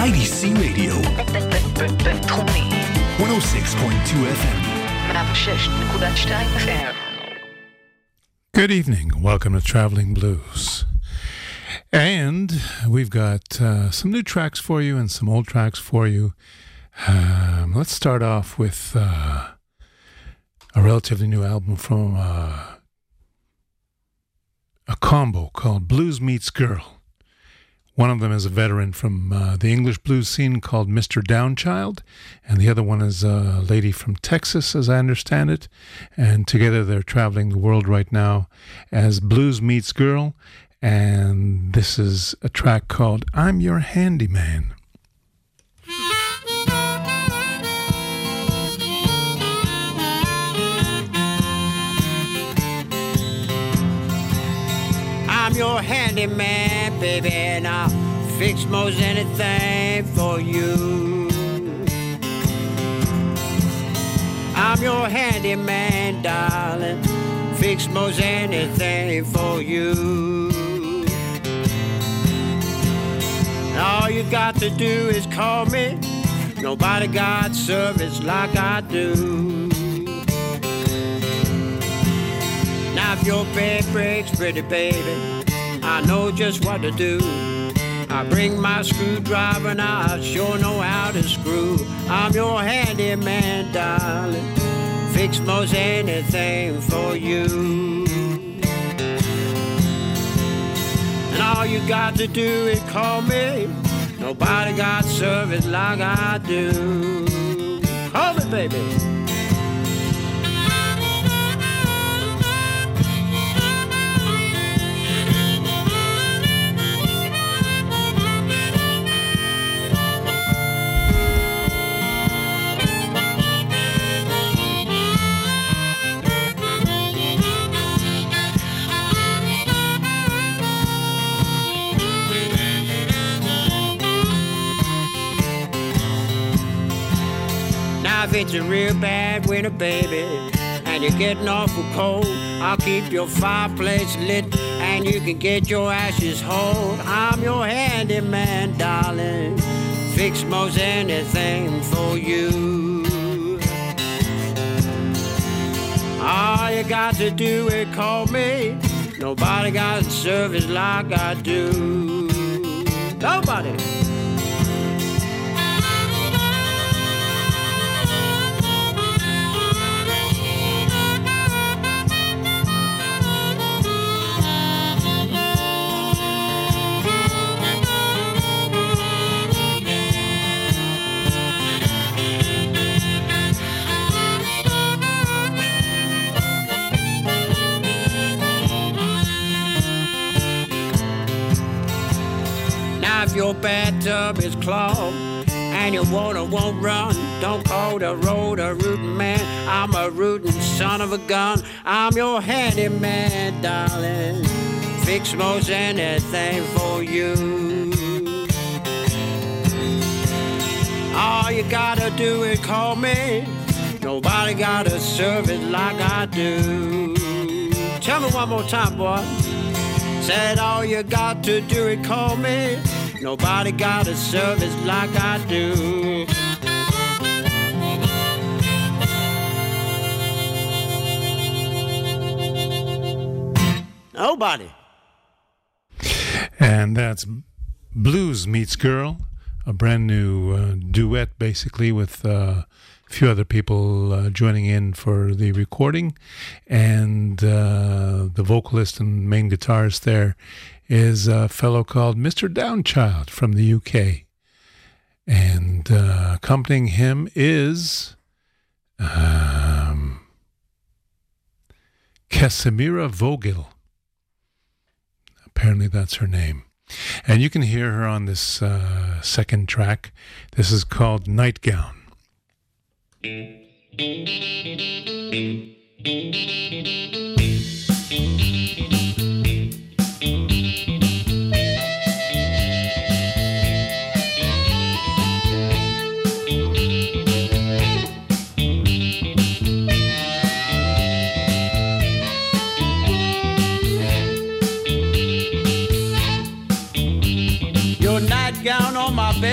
IDC Radio. 106.2 FM. Good evening. Welcome to Traveling Blues. And we've got uh, some new tracks for you and some old tracks for you. Um, let's start off with uh, a relatively new album from uh, a combo called Blues Meets Girl. One of them is a veteran from uh, the English blues scene called Mr. Downchild, and the other one is a lady from Texas, as I understand it. And together they're traveling the world right now as Blues Meets Girl. And this is a track called I'm Your Handyman. I'm your handyman, baby, and I'll fix most anything for you. I'm your handyman, darling, fix most anything for you. All you got to do is call me. Nobody got service like I do. Now if your bed breaks, pretty baby, I know just what to do. I bring my screwdriver and I sure know how to screw. I'm your handyman, darling. Fix most anything for you. And all you got to do is call me. Nobody got service like I do. Call me, baby. If it's a real bad winter, baby, and you're getting awful cold, I'll keep your fireplace lit and you can get your ashes hold. I'm your handyman, darling. Fix most anything for you. All you got to do is call me. Nobody got service like I do. Nobody. Clogged and your water won't run, don't call the Roto-Rooter man. I'm a rootin' son of a gun. I'm your handyman, darling. Fix most anything for you. All you gotta do is call me. Nobody got a service like I do. Tell me one more time, boy. Said all you got to do is call me. Nobody got a service like I do. Nobody. And that's Blues Meets Girl, a brand new uh, duet, basically, with uh, a few other people uh, joining in for the recording. And uh, the vocalist and main guitarist there is a fellow called Mr. Downchild from the UK. And uh, accompanying him is um, Casimira Vogel. Apparently, that's her name. And you can hear her on this uh, second track. This is called Nightgown.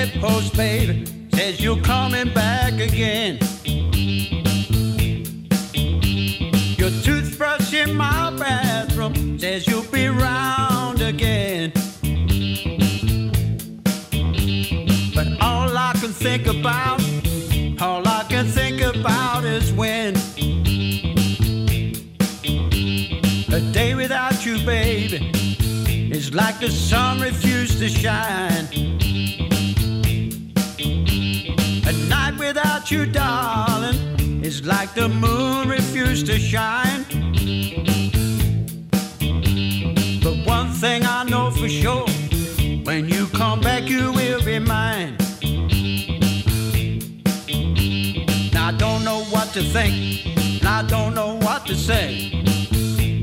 Bedpost, baby. Says you're coming back again. Your toothbrush in my bathroom says you'll be round again. But all I can think about, all I can think about is when. A day without you, baby, is like the sun refused to shine. Without you, darling, is like the moon refused to shine. But one thing I know for sure when you come back, you will be mine. I don't know what to think, and I don't know what to say.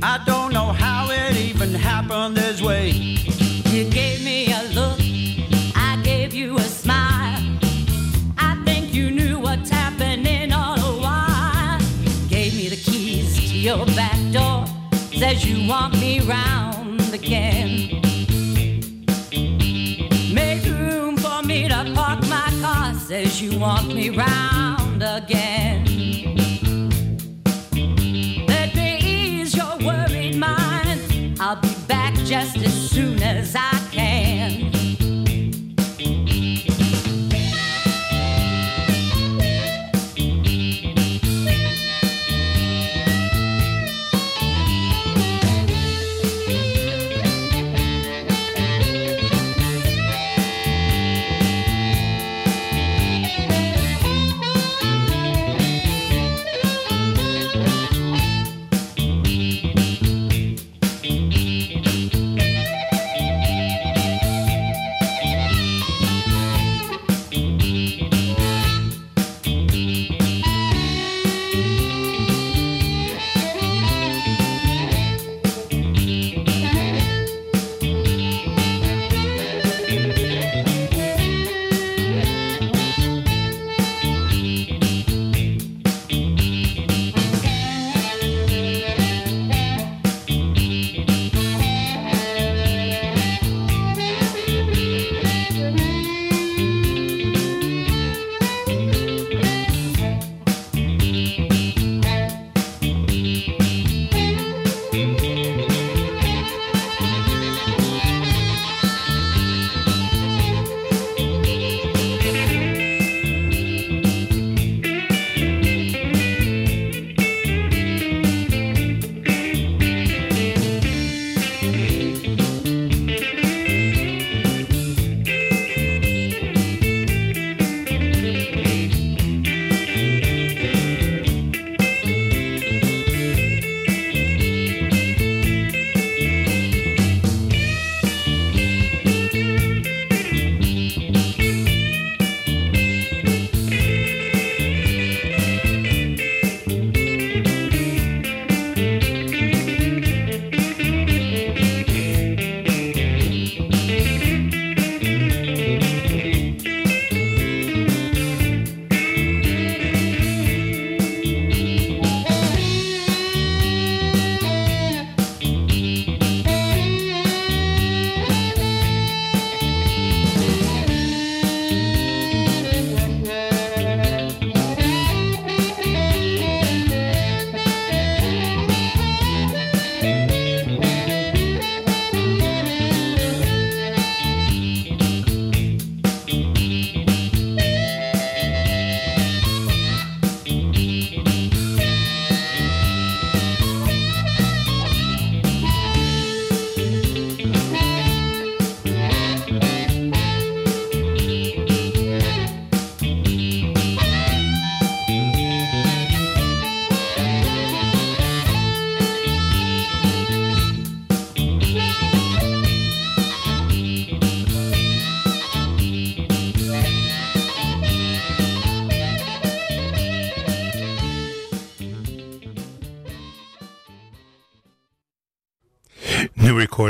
I don't know how it even happened this way. Says you want me round again. Make room for me to park my car, says you want me round again. Let me ease your worried mind. I'll be back just as soon as I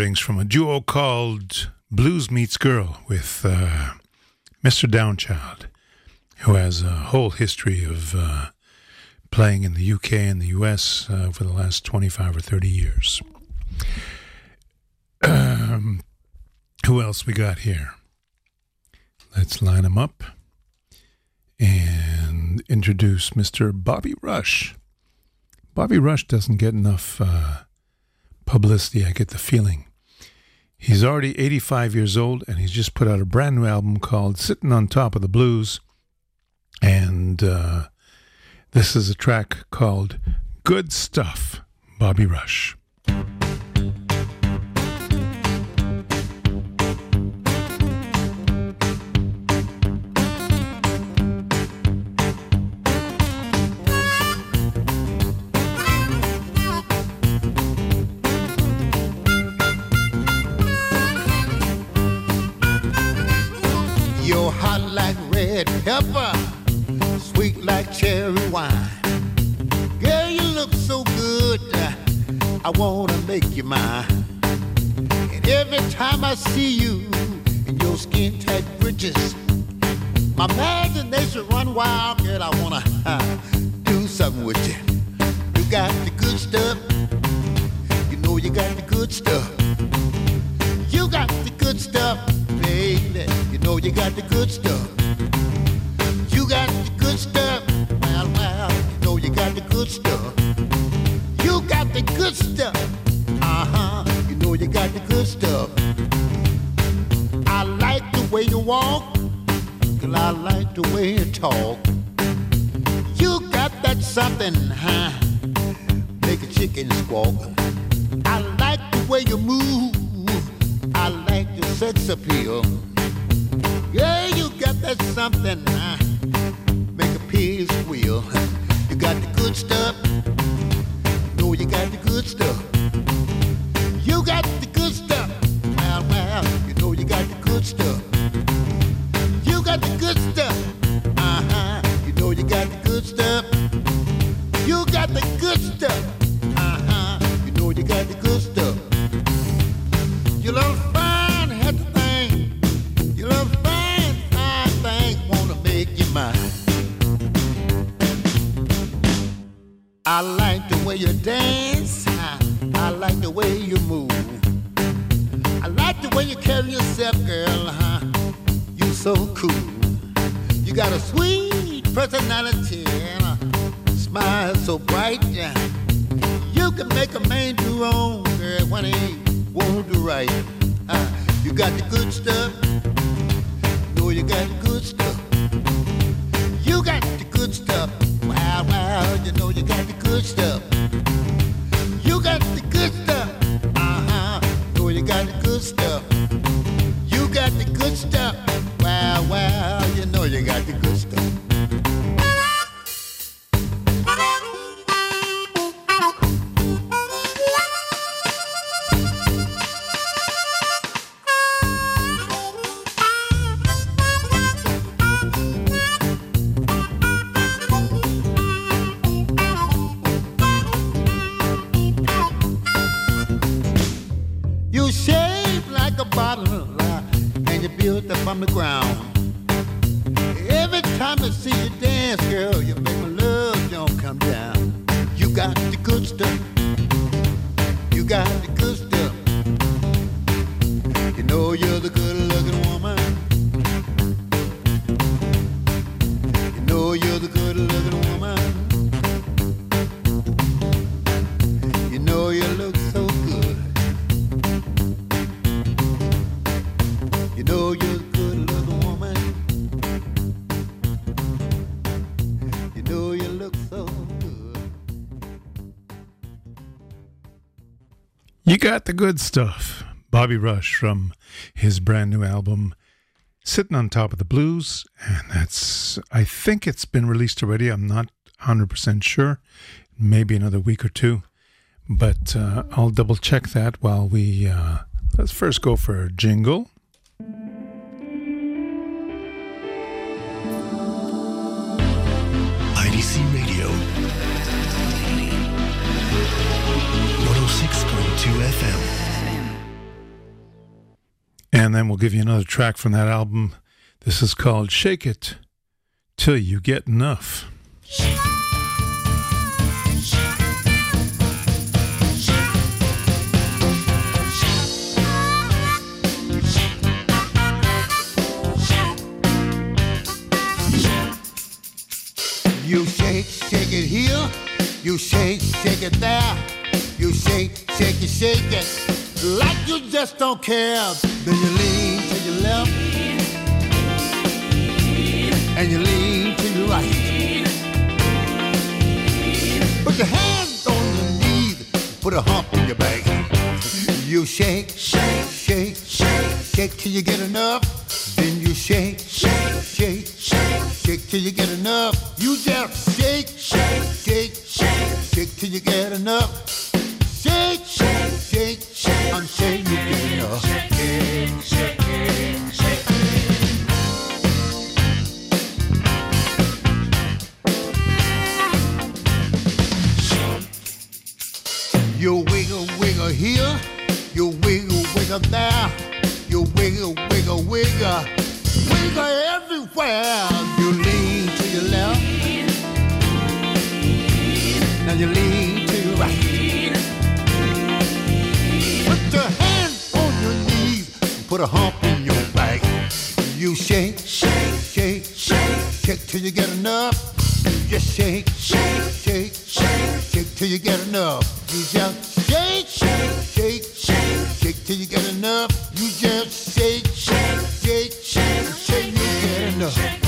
recordings from a duo called Blues Meets Girl with uh, Mr. Downchild, who has a whole history of uh, playing in the UK and the US uh, for the last 25 or 30 years. Um, who else we got here? let's line them up and introduce Mr. Bobby Rush. Bobby Rush doesn't get enough uh, publicity, I get the feeling. He's already 85 years old and he's just put out a brand new album called Sitting on Top of the Blues. And uh, this is a track called Good Stuff, Bobby Rush. I wanna make you mine. And every time I see you in your skin tight britches, my imagination run wild, girl. I wanna uh, do something with you. You got the good stuff, you know you got the good stuff. You got the good stuff, baby. You know you got the good stuff. Good stuff. Uh huh. You know you got the good stuff. I like the way you walk. Girl, I like the way you talk. You got that something, huh? Make a chicken squawk. I like the way you move. I like your sex appeal. Yeah, you got that something, huh? Make a pig squeal. You got the good stuff. Got the good stuff. Got the good stuff. Bobby Rush from his brand new album, Sitting on Top of the Blues. And that's, I think it's been released already. I'm not 100% sure. Maybe another week or two. But uh, I'll double check that while we, uh, let's first go for a jingle. 106.2 FM. And then we'll give you another track from that album. This is called Shake It Till You Get Enough. You shake, shake it here. You shake, shake it there. You shake, shake it, shake it. Like you just don't care. Then you lean to your left. And you lean to your right. Put your hands on your knees. Put a hump in your back. You shake, shake, shake, shake, shake till you get enough. Then you shake, shake, shake, shake, shake till you get enough. You just shake, shake, shake, shake, shake till you get enough. Shake, shake, shake, shake until you get enough. Shake, shake, shake. You wiggle, wiggle here. You wiggle, wiggle there. You wiggle, wiggle, wiggle. Wiggle everywhere. You lean to your left. Now you lean Put a hump in your back. You shake, shake, shake, shake, shake till you get enough. You just shake, shake, shake, shake, shake till you get enough. You just shake, shake, shake, shake, shake till you get enough. You just shake, shake, shake, shake, shake, till you get enough.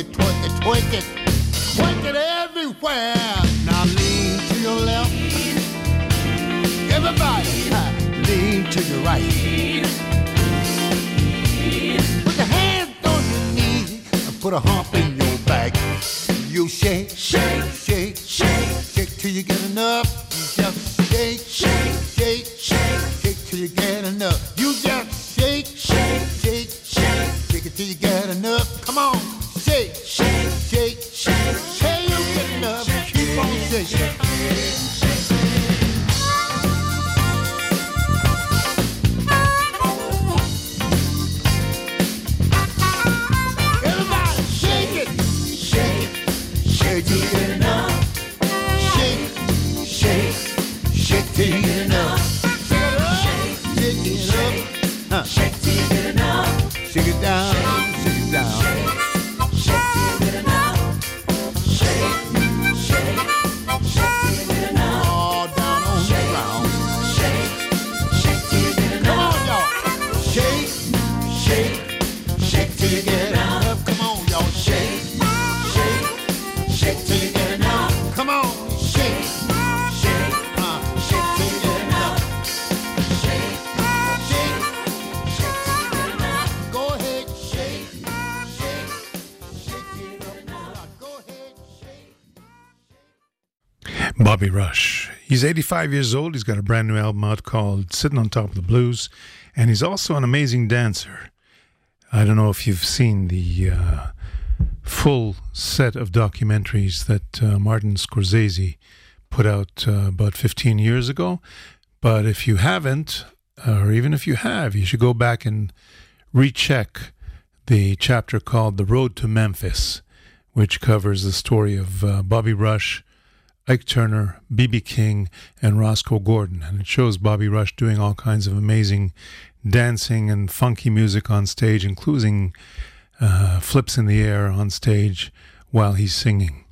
It, twerk it, twerk it. Twerk it everywhere. Now lean to your left. Everybody, lean to your right. Put your hands on your knees and put a hump He's 85 years old. He's got a brand new album out called Sitting on Top of the Blues. And he's also an amazing dancer. I don't know if you've seen the uh, full set of documentaries that uh, Martin Scorsese put out uh, about 15 years ago. But if you haven't, or even if you have, you should go back and recheck the chapter called The Road to Memphis, which covers the story of uh, Bobby Rush. Ike Turner, B.B. King, and Rosco Gordon. And it shows Bobby Rush doing all kinds of amazing dancing and funky music on stage, including uh, flips in the air on stage while he's singing.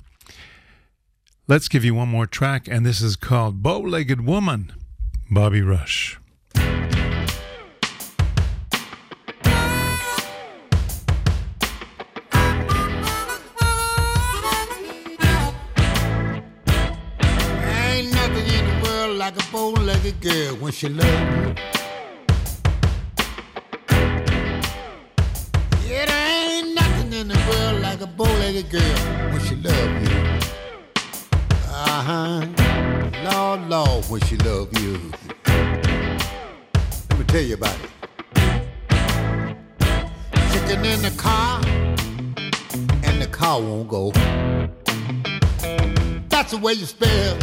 Let's give you one more track, and this is called Bow Legged Woman, Bobby Rush. Like a bow-legged girl when she loves you. Yeah, there ain't nothing in the world like a bow-legged girl when she loves you. Uh-huh. Lord, Lord, when she love you. Let me tell you about it. Sitting in the car, and the car won't go. That's the way you spell.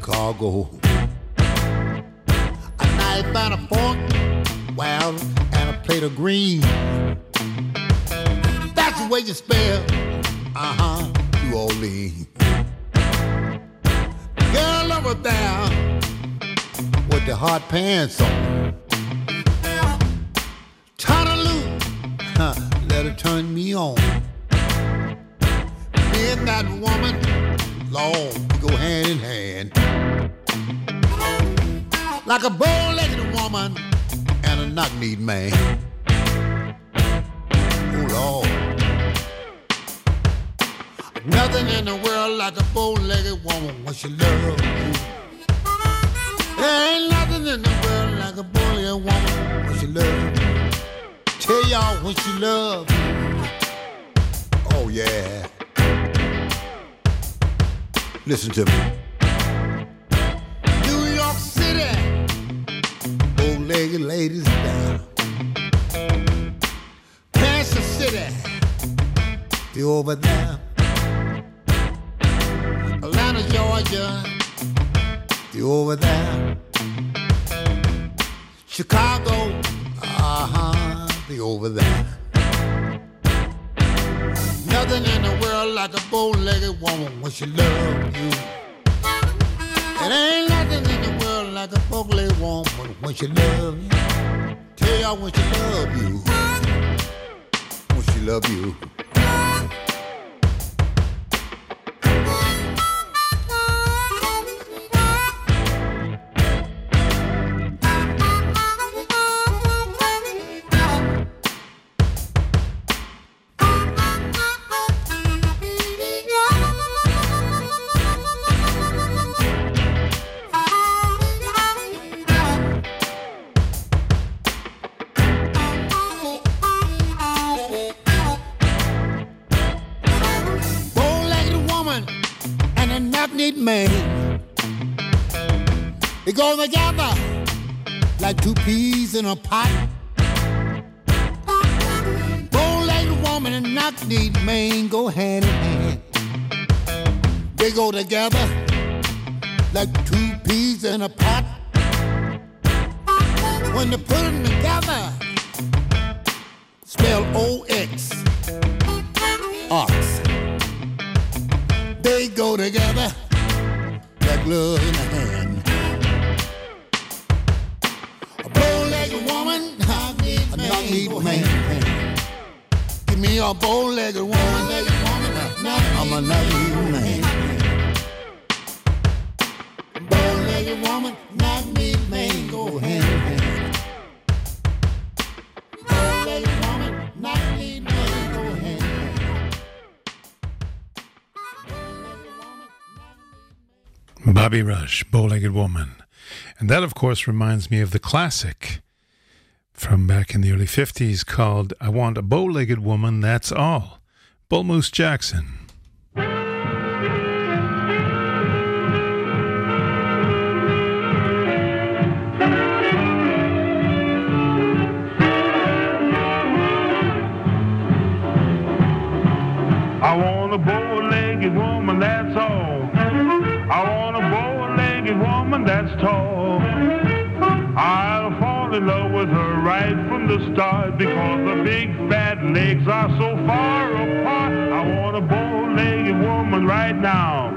Chicago. A knife and a fork, well, and a plate of green. That's the way you spell, uh huh, New Orleans. Girl over there with the hot pants on. Loose, huh, let her turn me on. Me and that woman, we go hand in hand. Like a bow-legged woman and a knock-kneed man. Oh, Lord. Nothing in the world like a bow-legged woman when she love you. There ain't nothing in the world like a bow-legged woman when she love you. Tell y'all when she love you. Oh, yeah. Listen to me. Ladies down. Kansas City, they over there. Atlanta, Georgia, they over there. Chicago, uh-huh, they over there. Nothing in the world like a bow-legged woman when she love you. It ain't nothing in the world like a bow-legged woman when she love you. Tell y'all when she love you. When she love you. Go together like two peas in a pot. Bow-legged woman and knock-kneed man go hand in hand. They go together like two peas in a pot. When they put them together, spell O-X, ox. They go together like glove in a hand. A knock-kneed man. Give me a bow-legged woman, I'm a knock-kneed man. Bow-legged woman, knock-kneed man. Bow-legged man. Bobby Rush, Bow Legged Woman. And that, of course, reminds me of the classic from back in the early 50s called I Want a Bow Legged Woman, That's All. Bull Moose Jackson. I want a bow-legged woman, that's all. I want a bow-legged woman that's tall. I'll fall in love with her right from the start because the big fat legs are so far apart. I want a bow-legged woman right now.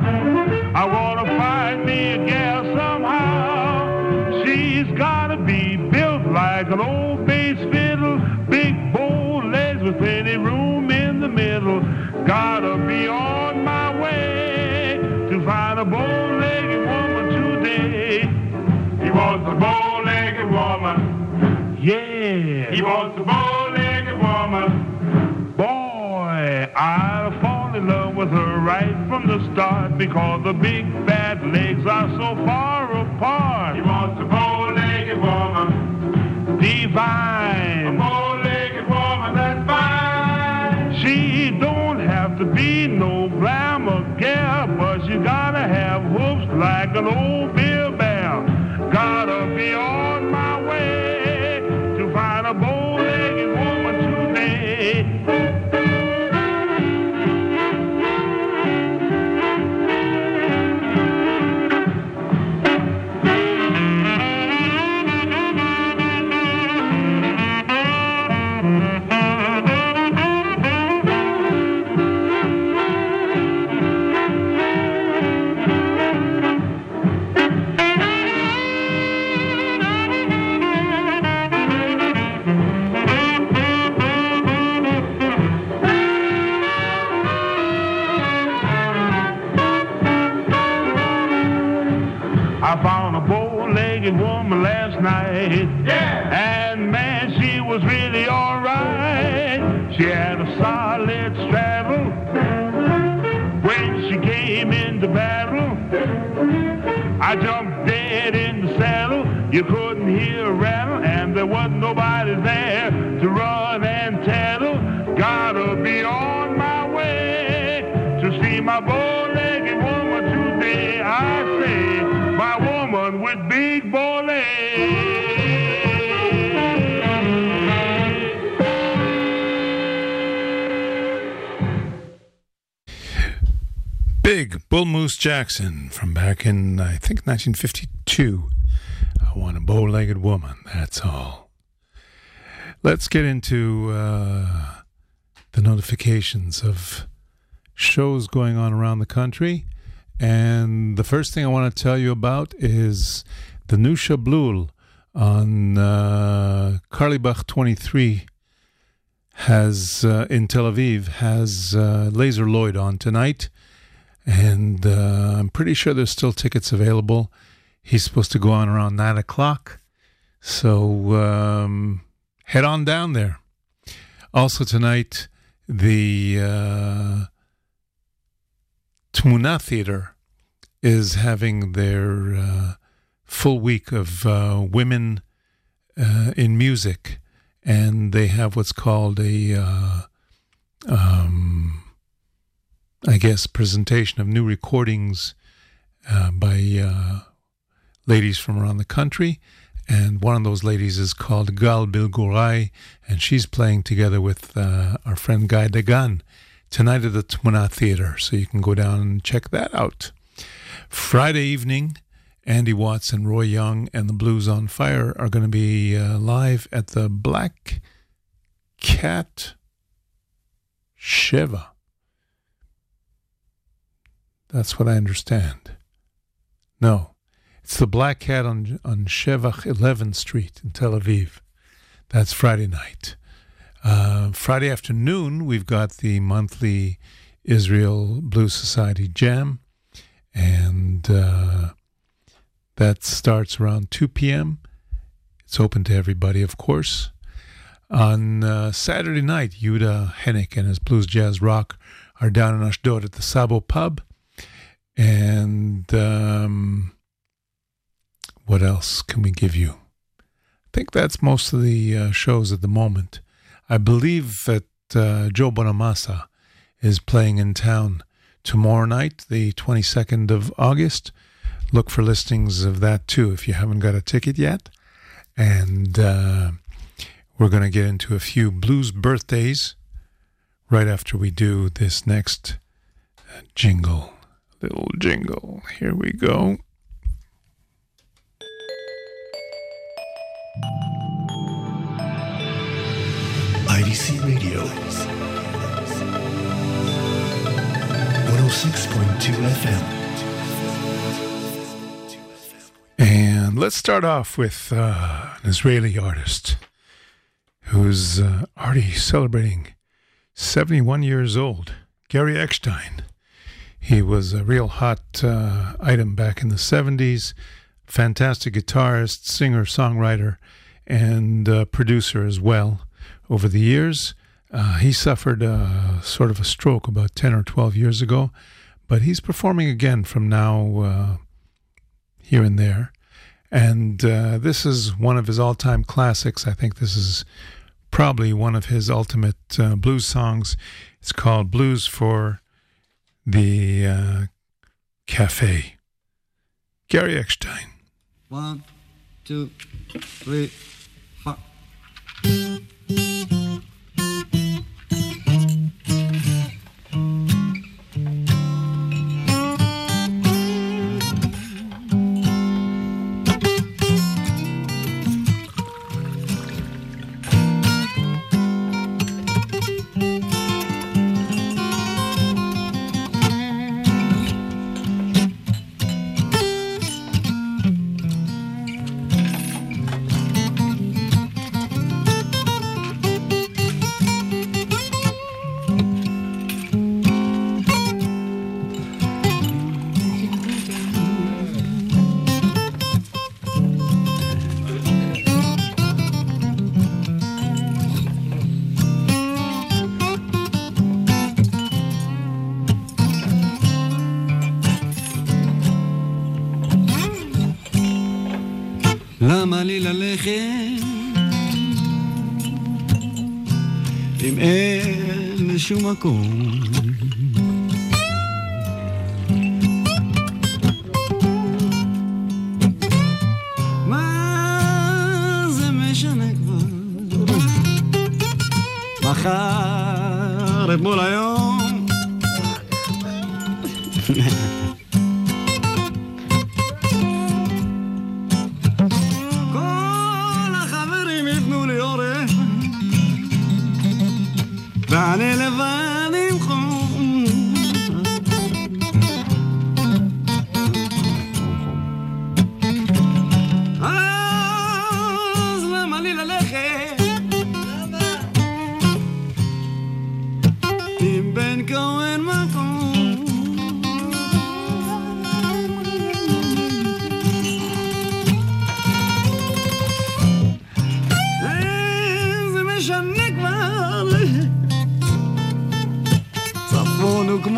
I want to find me a gal somehow. She's gotta be built like an old bass fiddle, big bow legs with plenty room in the middle. Gotta be on my way to find a bow-legged woman today. He wants a bow-legged woman. Yeah. He wants a bow-legged woman. Boy, I'll fall in love with her right from the start because the big fat legs are so far apart. He wants a bow-legged woman. Divine. A bow-legged woman that's fine. She don't have to be no glamour gal, but she gotta have hoofs like an old beer bell. Gotta be on today. You couldn't hear a rattle, and there wasn't nobody there to run and tattle. Gotta be on my way to see my bow-legged woman today. I say, my woman with big legs. Big Bull Moose Jackson from back in, I think, 1952. I want a bow legged woman, that's all. Let's get into uh, the notifications of shows going on around the country. And the first thing I want to tell you about is the new Shablul on uh, Carlebach 23 has uh, in Tel Aviv has uh, Lazer Lloyd on tonight, and uh, I'm pretty sure there's still tickets available. He's supposed to go on around nine o'clock, so um, head on down there. Also tonight, the uh, Tmuna Theater is having their uh, full week of uh, women uh, in music, and they have what's called a, uh, um, I guess, presentation of new recordings uh, by ladies from around the country. And one of those ladies is called Gal Bilgurai, and she's playing together with uh, our friend Guy Dagan tonight at the Tmuna Theater. So you can go down and check that out. Friday evening, Andy Watts and Roy Young and the Blues on Fire are going to be uh, live at the Black Cat Sheva. That's what I understand. No, it's the Black Cat on on Shevach 11th Street in Tel Aviv. That's Friday night. Uh, Friday afternoon, we've got the monthly Israel Blues Society Jam, and uh, that starts around 2 p.m. It's open to everybody, of course. On uh, Saturday night, Yuda Hennick and his Blues Jazz Rock are down in Ashdod at the Sabo Pub. And um, what else can we give you? I think that's most of the uh, shows at the moment. I believe that uh, Joe Bonamassa is playing in town tomorrow night, the 22nd of August. Look for listings of that too if you haven't got a ticket yet. And uh, we're going to get into a few blues birthdays right after we do this next uh, jingle. Little jingle. Here we go. IDC Radio. 106.2 FM. And let's start off with uh, an Israeli artist who's uh, already celebrating 71 years old, Gary Eckstein. He was a real hot uh, item back in the 70s, fantastic guitarist, singer, songwriter, and uh, producer as well. Over the years, uh, he suffered a, sort of a stroke about 10 or 12 years ago, but he's performing again from now uh, here and there. And uh, this is one of his all time classics. I think this is probably one of his ultimate uh, blues songs. It's called Blues for the uh, Cafe. Gary Eckstein. One, two, three, four. Cool.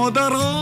gendarme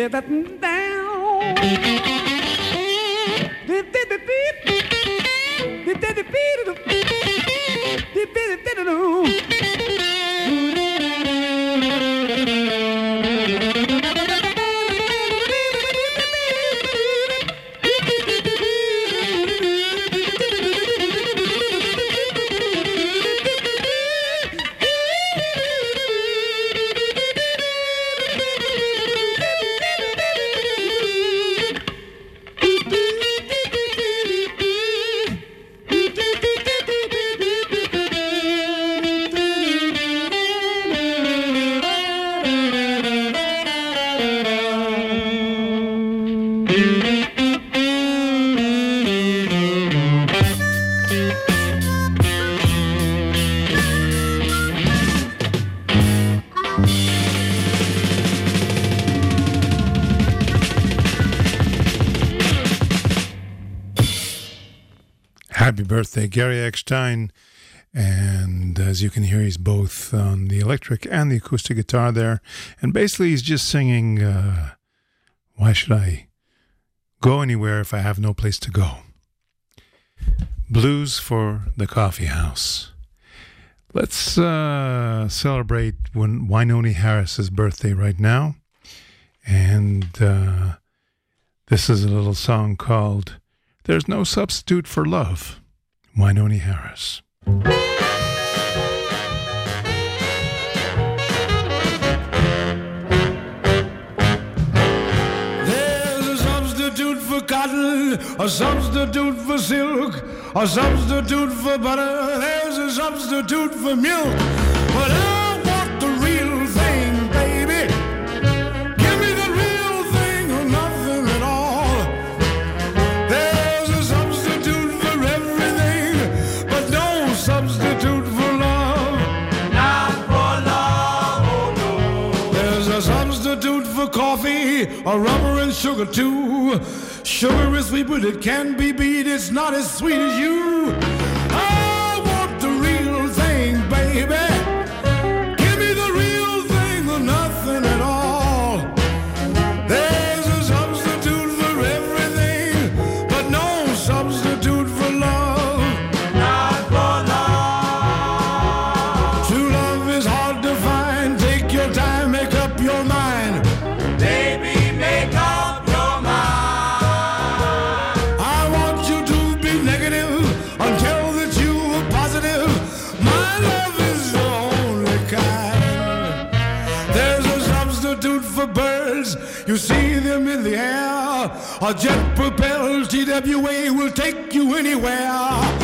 dip up and down. Gary Eckstein. And as you can hear, he's both on the electric and the acoustic guitar there. And basically, he's just singing, uh, Why should I go anywhere if I have no place to go? Blues for the Coffee House. Let's uh, celebrate when Wynonie Harris's birthday right now. And uh, this is a little song called There's No Substitute for Love. Wynonie Harris. There's a substitute for cotton, a substitute for silk, a substitute for butter. There's a substitute for milk. But I for coffee, a rubber and sugar too. Sugar is sweet, but it can be beat. It's not as sweet as you. I want the real thing, baby. A jet propelled TWA will take you anywhere.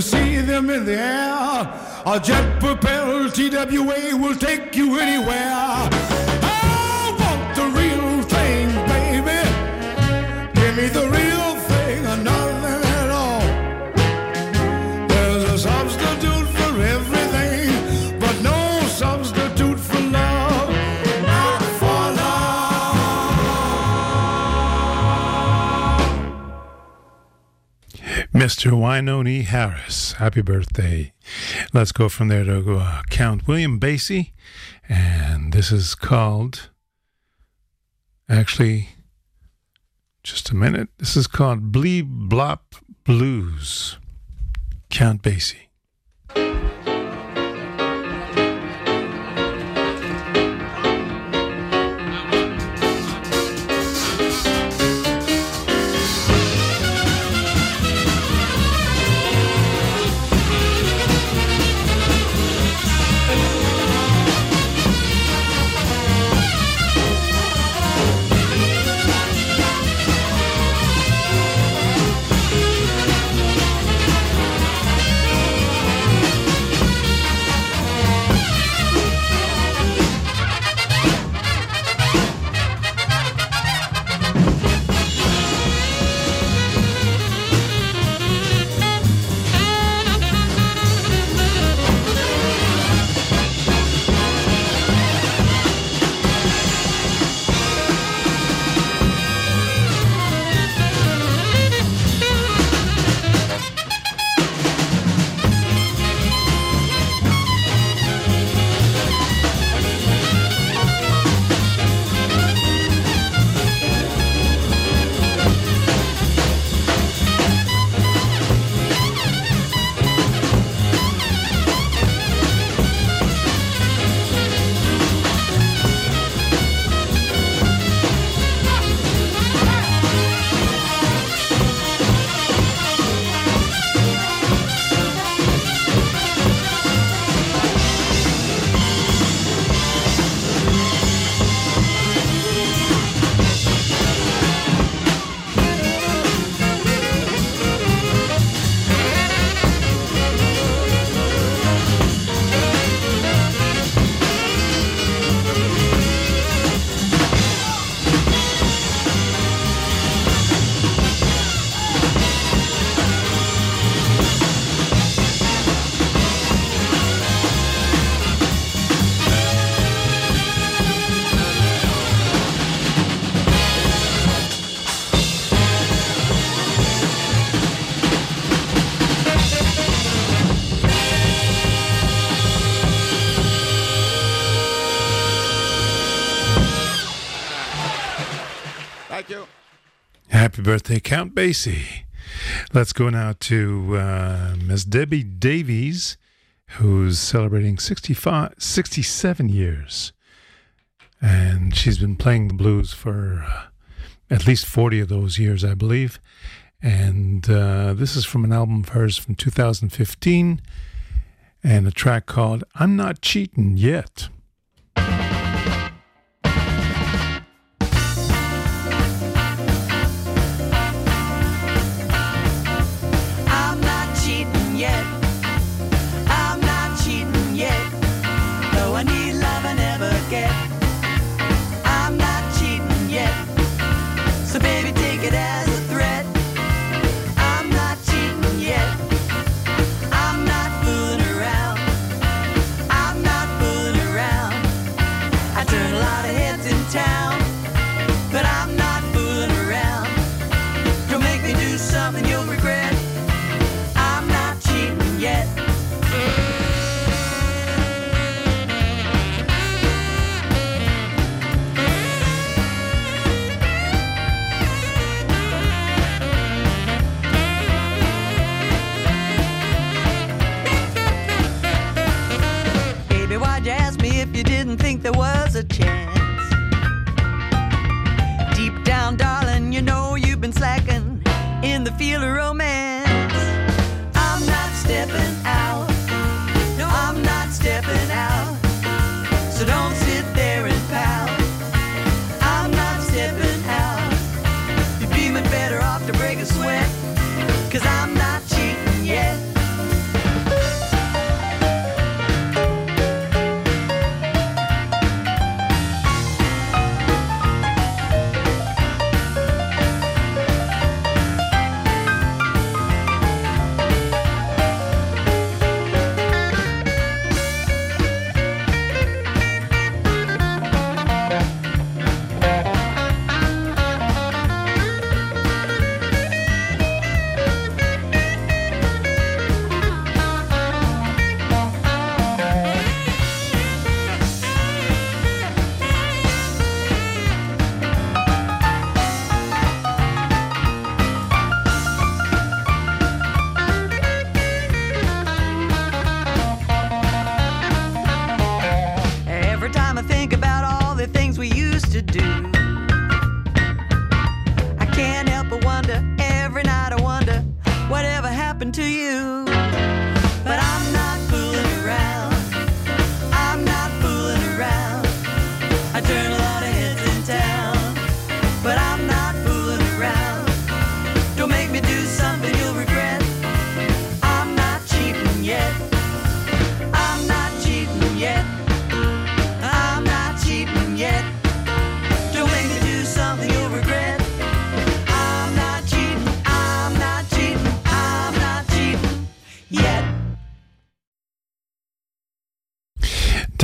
You see them in the air. A jet propelled TWA will take you anywhere. Mr. Wynonie Harris, happy birthday. Let's go from there to uh, Count William Basie. And this is called, actually, just a minute. This is called Bleep Blop Blues. Count Basie. birthday, Count Basie. Let's go now to uh, Miss Debbie Davies, who's celebrating 65, 67 years. And she's been playing the blues for uh, at least 40 of those years, I believe. And uh, this is from an album of hers from 2015 and a track called I'm Not Cheating Yet.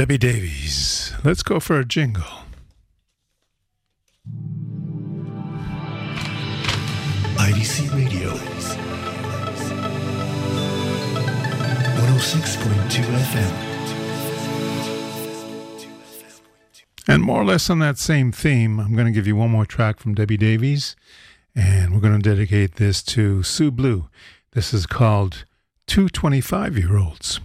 Debbie Davies. Let's go for a jingle. IDC Radio 106.2 FM. And more or less on that same theme, I'm going to give you one more track from Debbie Davies, and we're going to dedicate this to Sue Blue. This is called 225 25 Year Olds.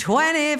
20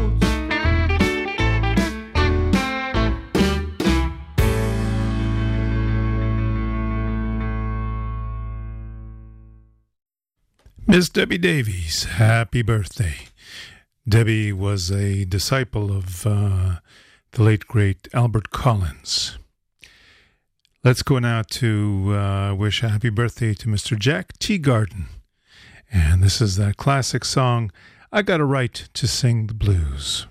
Miss Debbie Davies, happy birthday. Debbie was a disciple of uh, the late, great Albert Collins. Let's go now to uh, wish a happy birthday to Mr. Jack Teagarden. And this is that classic song, I Got a Right to Sing the Blues.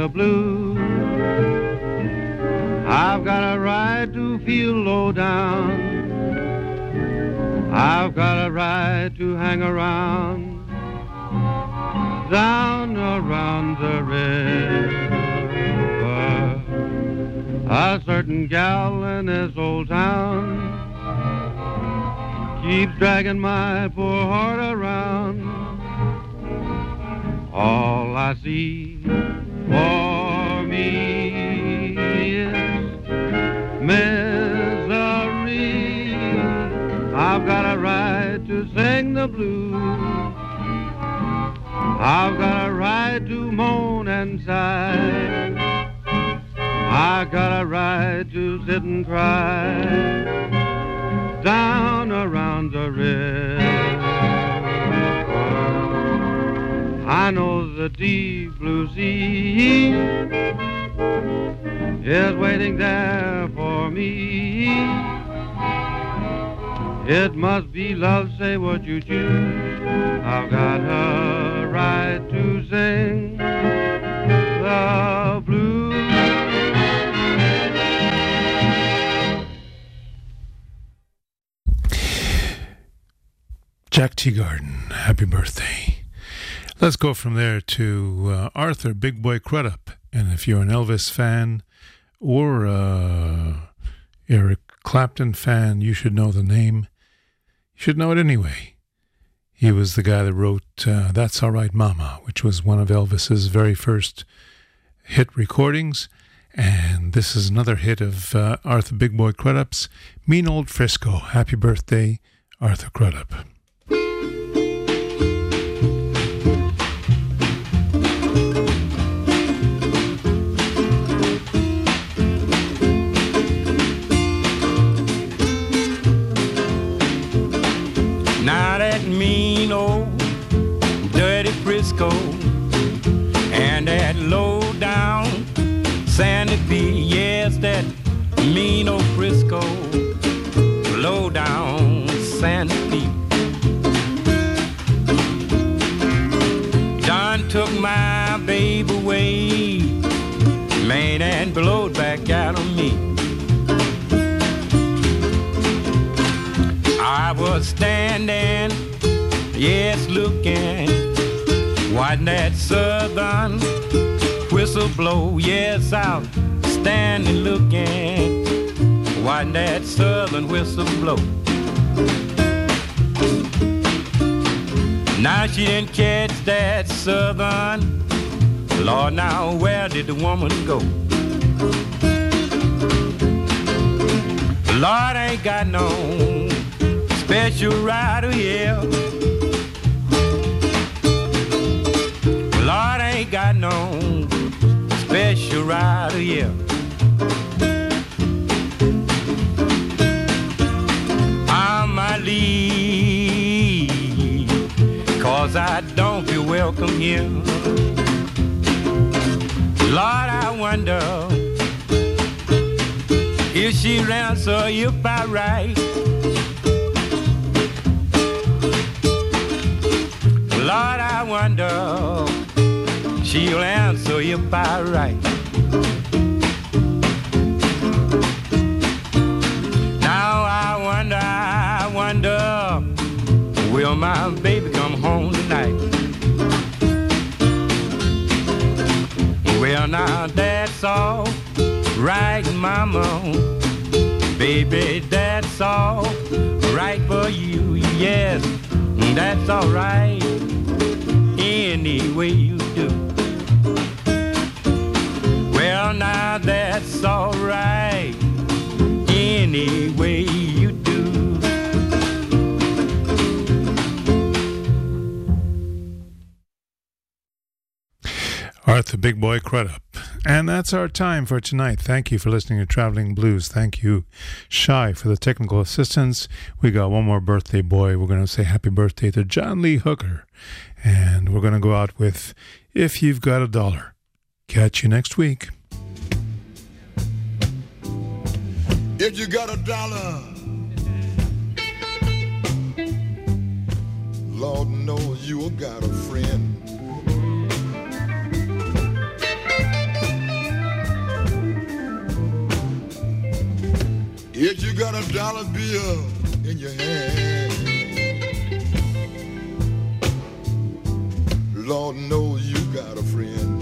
the blues. I've got a right to feel low down. I've got a right to hang around down around the river. A certain gal in this old town keeps dragging my poor heart around. All I see the. I've got a right to moan and sigh. I've got a right to sit and cry down around the river. I know the deep blue sea is waiting there for me. It must be love, say what you choose. I've got a right to sing the blues. Jack Teagarden, happy birthday. Let's go from there to uh, Arthur Big Boy Crudup. And if you're an Elvis fan or uh, Eric Clapton fan, you should know the name. Should know it anyway. He was the guy that wrote uh, That's All Right Mama, which was one of Elvis's very first hit recordings. And this is another hit of uh, Arthur Big Boy Crudup's Mean Old Frisco. Happy birthday, Arthur Crudup. Mean old Frisco, low down Santa Fe. Done took my baby away, man, and blowed back out on me. I was standing, yes, looking, watching that southern whistle blow. Yes, was standing, looking, watching that southern whistle blow. Now she didn't catch that southern. Lord, now where did the woman go? Lord ain't got no special rider here. Lord ain't got no special rider here. Cause I don't feel welcome here. Lord, I wonder if she'll answer if I write. Lord, I wonder she'll answer if I write. Now I wonder, I wonder, will my Well, now that's all right, mama. Baby, that's all right for you, yes, that's all right any way you do. Well, now that's all right any way Arthur Big Boy Crudup. And that's our time for tonight. Thank you for listening to Traveling Blues. Thank you, Shy, for the technical assistance. We got one more birthday boy. We're going to say happy birthday to John Lee Hooker. And we're going to go out with If You've Got a Dollar. Catch you next week. If you got a dollar, Lord knows you got a friend. If you got a dollar bill in your hand, Lord knows you got a friend.